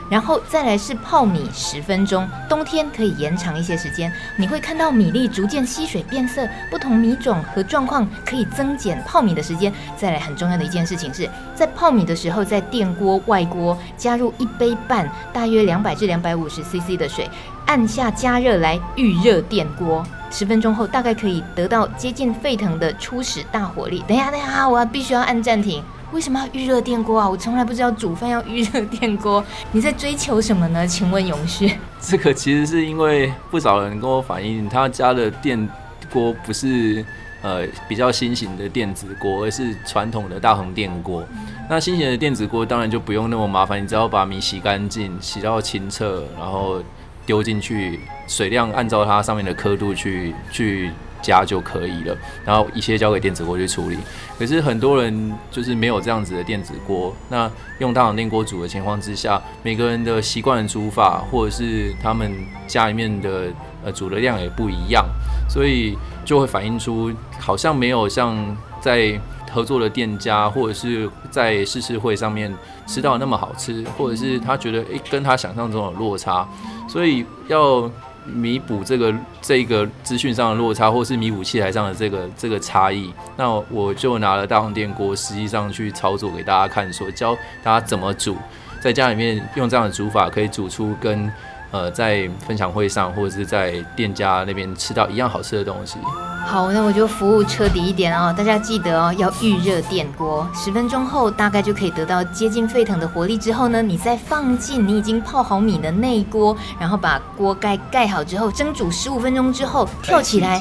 然后再来是泡米十分钟，冬天可以延长一些时间。你会看到米粒逐渐吸水变色，不同米种和状况可以增减泡米的时间。再来很重要的一件事情是在泡米的。时候，在电锅外锅加入一杯半，大约两百至两百五十 CC 的水，按下加热来预热电锅，十分钟后大概可以得到接近沸腾的初始大火力。等一下，等一下，我必须要按暂停。为什么要预热电锅啊？我从来不知道煮饭要预热电锅。你在追求什么呢？请问永旭？这个其实是因为不少人跟我反映，他家的电锅不是。呃，比较新型的电子锅，而是传统的大红电锅。那新型的电子锅当然就不用那么麻烦，你只要把米洗干净，洗到清澈，然后丢进去，水量按照它上面的刻度去去加就可以了。然后一切交给电子锅去处理。可是很多人就是没有这样子的电子锅，那用大红电锅煮的情况之下，每个人的习惯的煮法，或者是他们家里面的呃煮的量也不一样，所以。就会反映出好像没有像在合作的店家或者是在试吃会上面吃到那么好吃，或者是他觉得诶、跟他想象中有落差，所以要弥补这个这个资讯上的落差，或是弥补器材上的这个这个差异，那我就拿了大红电锅实际上去操作给大家看，说教大家怎么煮，在家里面用这样的煮法可以煮出跟。呃，在分享会上或者是在店家那边吃到一样好吃的东西。好，那我就服务彻底一点哦，大家记得哦，要预热电锅，十分钟后大概就可以得到接近沸腾的活力。之后呢，你再放进你已经泡好米的内锅，然后把锅盖盖好之后蒸煮十五分钟之后跳起来，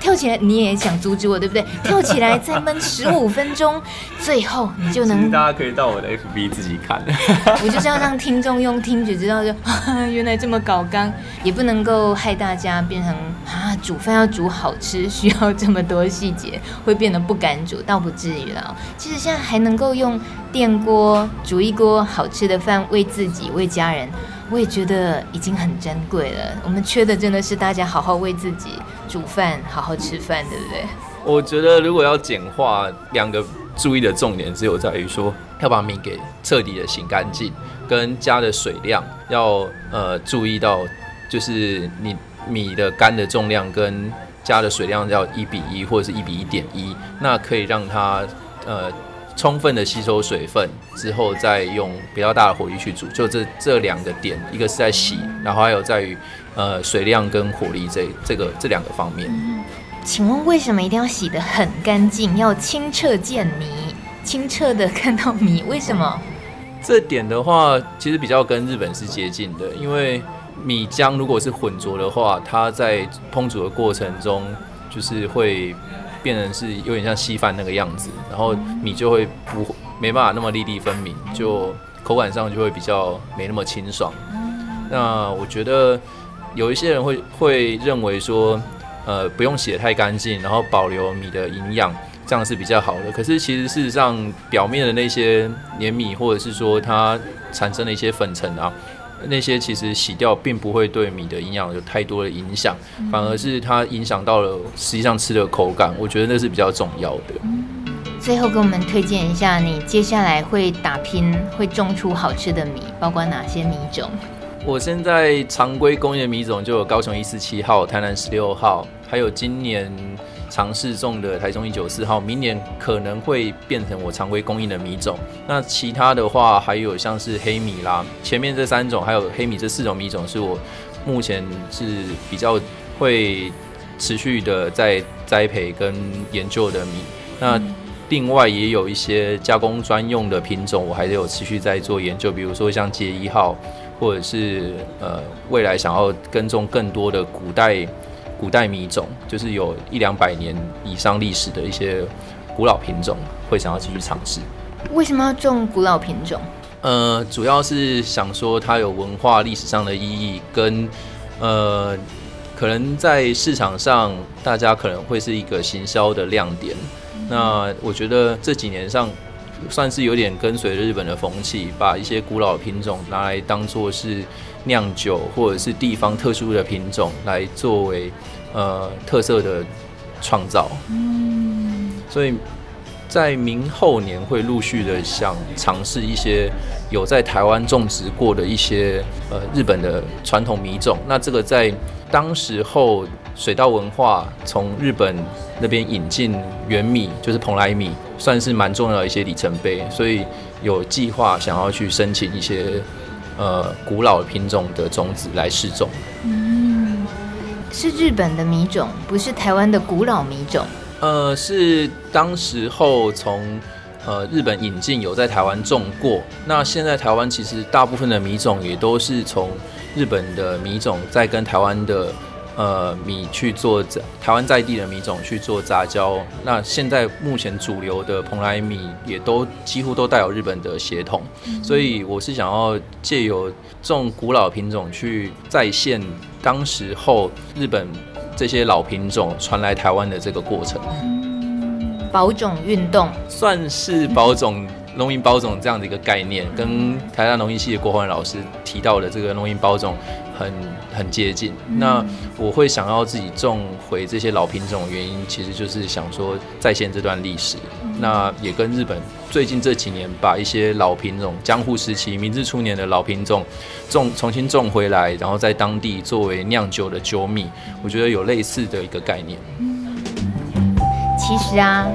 跳起来，你也想阻止我对不对？跳起来再焖十五分钟，最后你就能。大家可以到我的 FB 自己看。我就是要让听众用听觉知道就，就 原来这。这么搞刚，也不能够害大家变成啊煮饭要煮好吃，需要这么多细节，会变得不敢煮，倒不至于了。其实现在还能够用电锅煮一锅好吃的饭，为自己为家人，我也觉得已经很珍贵了。我们缺的真的是大家好好为自己煮饭，好好吃饭，对不对？我觉得如果要简化两个。注意的重点只有在于说，要把米给彻底的洗干净，跟加的水量要呃注意到，就是你米的干的重量跟加的水量要一比一或者是一比一点一，那可以让它呃充分的吸收水分之后，再用比较大的火力去煮。就这这两个点，一个是在洗，然后还有在于呃水量跟火力这这个这两个方面。请问为什么一定要洗得很干净，要清澈见泥，清澈的看到米？为什么？这点的话，其实比较跟日本是接近的，因为米浆如果是混浊的话，它在烹煮的过程中，就是会变成是有点像稀饭那个样子，然后米就会不没办法那么粒粒分明，就口感上就会比较没那么清爽。那我觉得有一些人会会认为说。呃，不用洗得太干净，然后保留米的营养，这样是比较好的。可是其实事实上，表面的那些黏米，或者是说它产生的一些粉尘啊，那些其实洗掉并不会对米的营养有太多的影响，反而是它影响到了实际上吃的口感。我觉得那是比较重要的。最后给我们推荐一下，你接下来会打拼，会种出好吃的米，包括哪些米种？我现在常规工业米种就有高雄一四七号、台南十六号。还有今年尝试种的台中一九四号，明年可能会变成我常规供应的米种。那其他的话，还有像是黑米啦，前面这三种还有黑米这四种米种，是我目前是比较会持续的在栽培跟研究的米。那另外也有一些加工专用的品种，我还是有持续在做研究，比如说像杰一号，或者是呃未来想要耕种更多的古代。古代米种就是有一两百年以上历史的一些古老品种，会想要继续尝试。为什么要种古老品种？呃，主要是想说它有文化历史上的意义，跟呃，可能在市场上大家可能会是一个行销的亮点。那我觉得这几年上算是有点跟随日本的风气，把一些古老品种拿来当做是。酿酒或者是地方特殊的品种来作为呃特色的创造，嗯，所以在明后年会陆续的想尝试一些有在台湾种植过的一些呃日本的传统米种。那这个在当时候水稻文化从日本那边引进原米，就是蓬莱米，算是蛮重要的一些里程碑。所以有计划想要去申请一些。呃，古老品种的种子来试种。嗯，是日本的米种，不是台湾的古老米种。呃，是当时候从呃日本引进，有在台湾种过。那现在台湾其实大部分的米种也都是从日本的米种在跟台湾的。呃，米去做台湾在地的米种去做杂交。那现在目前主流的蓬莱米也都几乎都带有日本的血统，所以我是想要借由这种古老品种去再现当时候日本这些老品种传来台湾的这个过程。保种运动算是保种农民保种这样的一个概念，跟台大农艺系的郭焕老师提到的这个农民保种。很很接近。那我会想要自己种回这些老品种的原因，其实就是想说再现这段历史。那也跟日本最近这几年把一些老品种，江户时期、明治初年的老品种种重新种回来，然后在当地作为酿酒的酒米，我觉得有类似的一个概念。其实啊。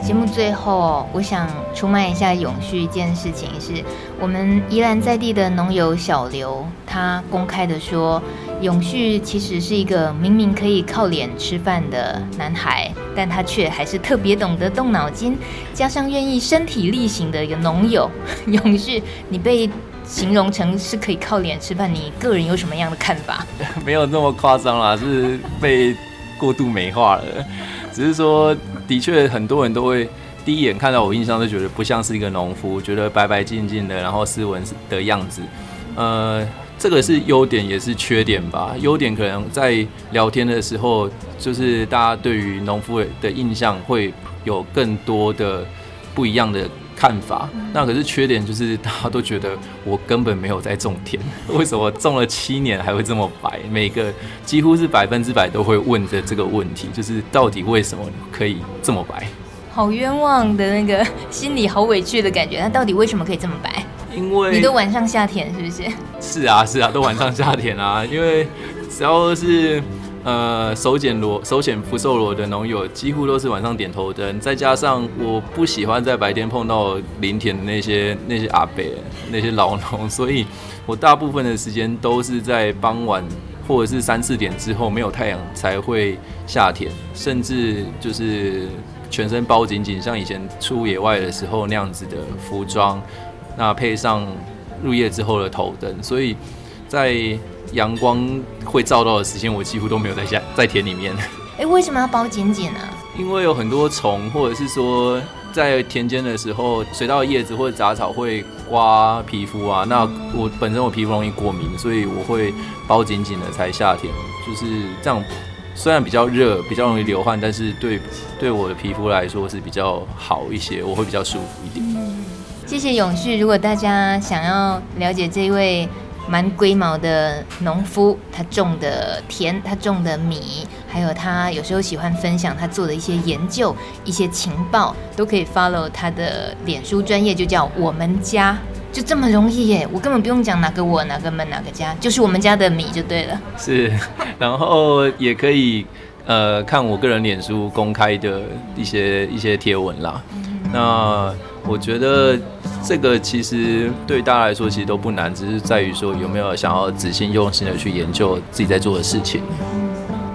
节目最后，我想出卖一下永续一件事情，是我们宜兰在地的农友小刘，他公开的说，永续其实是一个明明可以靠脸吃饭的男孩，但他却还是特别懂得动脑筋，加上愿意身体力行的一个农友。永续，你被形容成是可以靠脸吃饭，你个人有什么样的看法？没有那么夸张啦，是被过度美化了。只是说，的确很多人都会第一眼看到我，印象就觉得不像是一个农夫，觉得白白净净的，然后斯文的样子。呃，这个是优点也是缺点吧。优点可能在聊天的时候，就是大家对于农夫的印象会有更多的不一样的看法。那可是缺点就是大家都觉得我根本没有在种田，为什么种了七年还会这么白？每个几乎是百分之百都会问的这个问题，就是到底为什么可以这么白？好冤枉的那个心里好委屈的感觉。那到底为什么可以这么白？因为你都晚上下田是不是？是啊，是啊，都晚上下田啊。因为只要是呃手剪螺、手剪福寿螺的农友，几乎都是晚上点头灯。再加上我不喜欢在白天碰到林田的那些那些阿伯、那些老农，所以我大部分的时间都是在傍晚或者是三四点之后没有太阳才会下田，甚至就是全身包紧紧，像以前出野外的时候那样子的服装。那配上入夜之后的头灯，所以在阳光会照到的时间，我几乎都没有在下在田里面。哎、欸，为什么要包紧紧呢？因为有很多虫，或者是说在田间的时候，水稻叶子或者杂草会刮皮肤啊。那我本身我皮肤容易过敏，所以我会包紧紧的才下田。就是这样，虽然比较热，比较容易流汗，但是对对我的皮肤来说是比较好一些，我会比较舒服一点。谢谢永旭。如果大家想要了解这位蛮龟毛的农夫，他种的田，他种的米，还有他有时候喜欢分享他做的一些研究、一些情报，都可以 follow 他的脸书专业，就叫我们家，就这么容易耶！我根本不用讲哪个我、哪个门、哪个家，就是我们家的米就对了。是，然后也可以呃看我个人脸书公开的一些一些贴文啦。那我觉得这个其实对大家来说其实都不难，只是在于说有没有想要仔细用心的去研究自己在做的事情。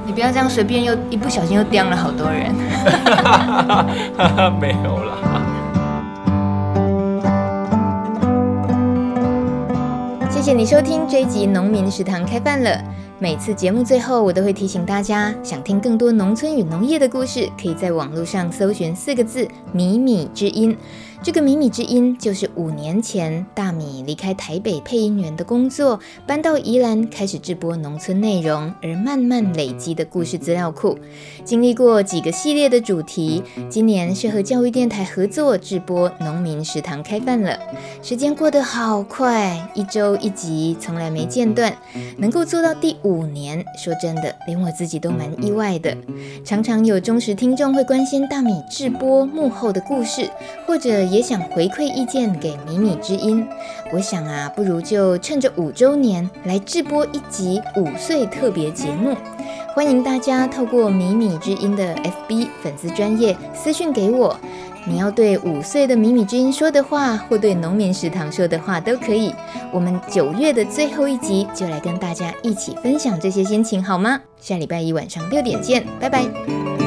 你不要这样随便又一不小心又刁了好多人。没有啦。谢谢你收听这一集《农民食堂》开饭了。每次节目最后，我都会提醒大家，想听更多农村与农业的故事，可以在网络上搜寻四个字“米米之音”。这个米米之音就是五年前大米离开台北配音员的工作，搬到宜兰开始制播农村内容，而慢慢累积的故事资料库。经历过几个系列的主题，今年是和教育电台合作制播《农民食堂》开饭了。时间过得好快，一周一集，从来没间断。能够做到第五年，说真的，连我自己都蛮意外的。常常有忠实听众会关心大米制播幕后的故事，或者。也想回馈意见给米米之音，我想啊，不如就趁着五周年来制播一集五岁特别节目，欢迎大家透过米米之音的 FB 粉丝专业私讯给我，你要对五岁的米米之音说的话，或对农民食堂说的话都可以。我们九月的最后一集就来跟大家一起分享这些心情，好吗？下礼拜一晚上六点见，拜拜。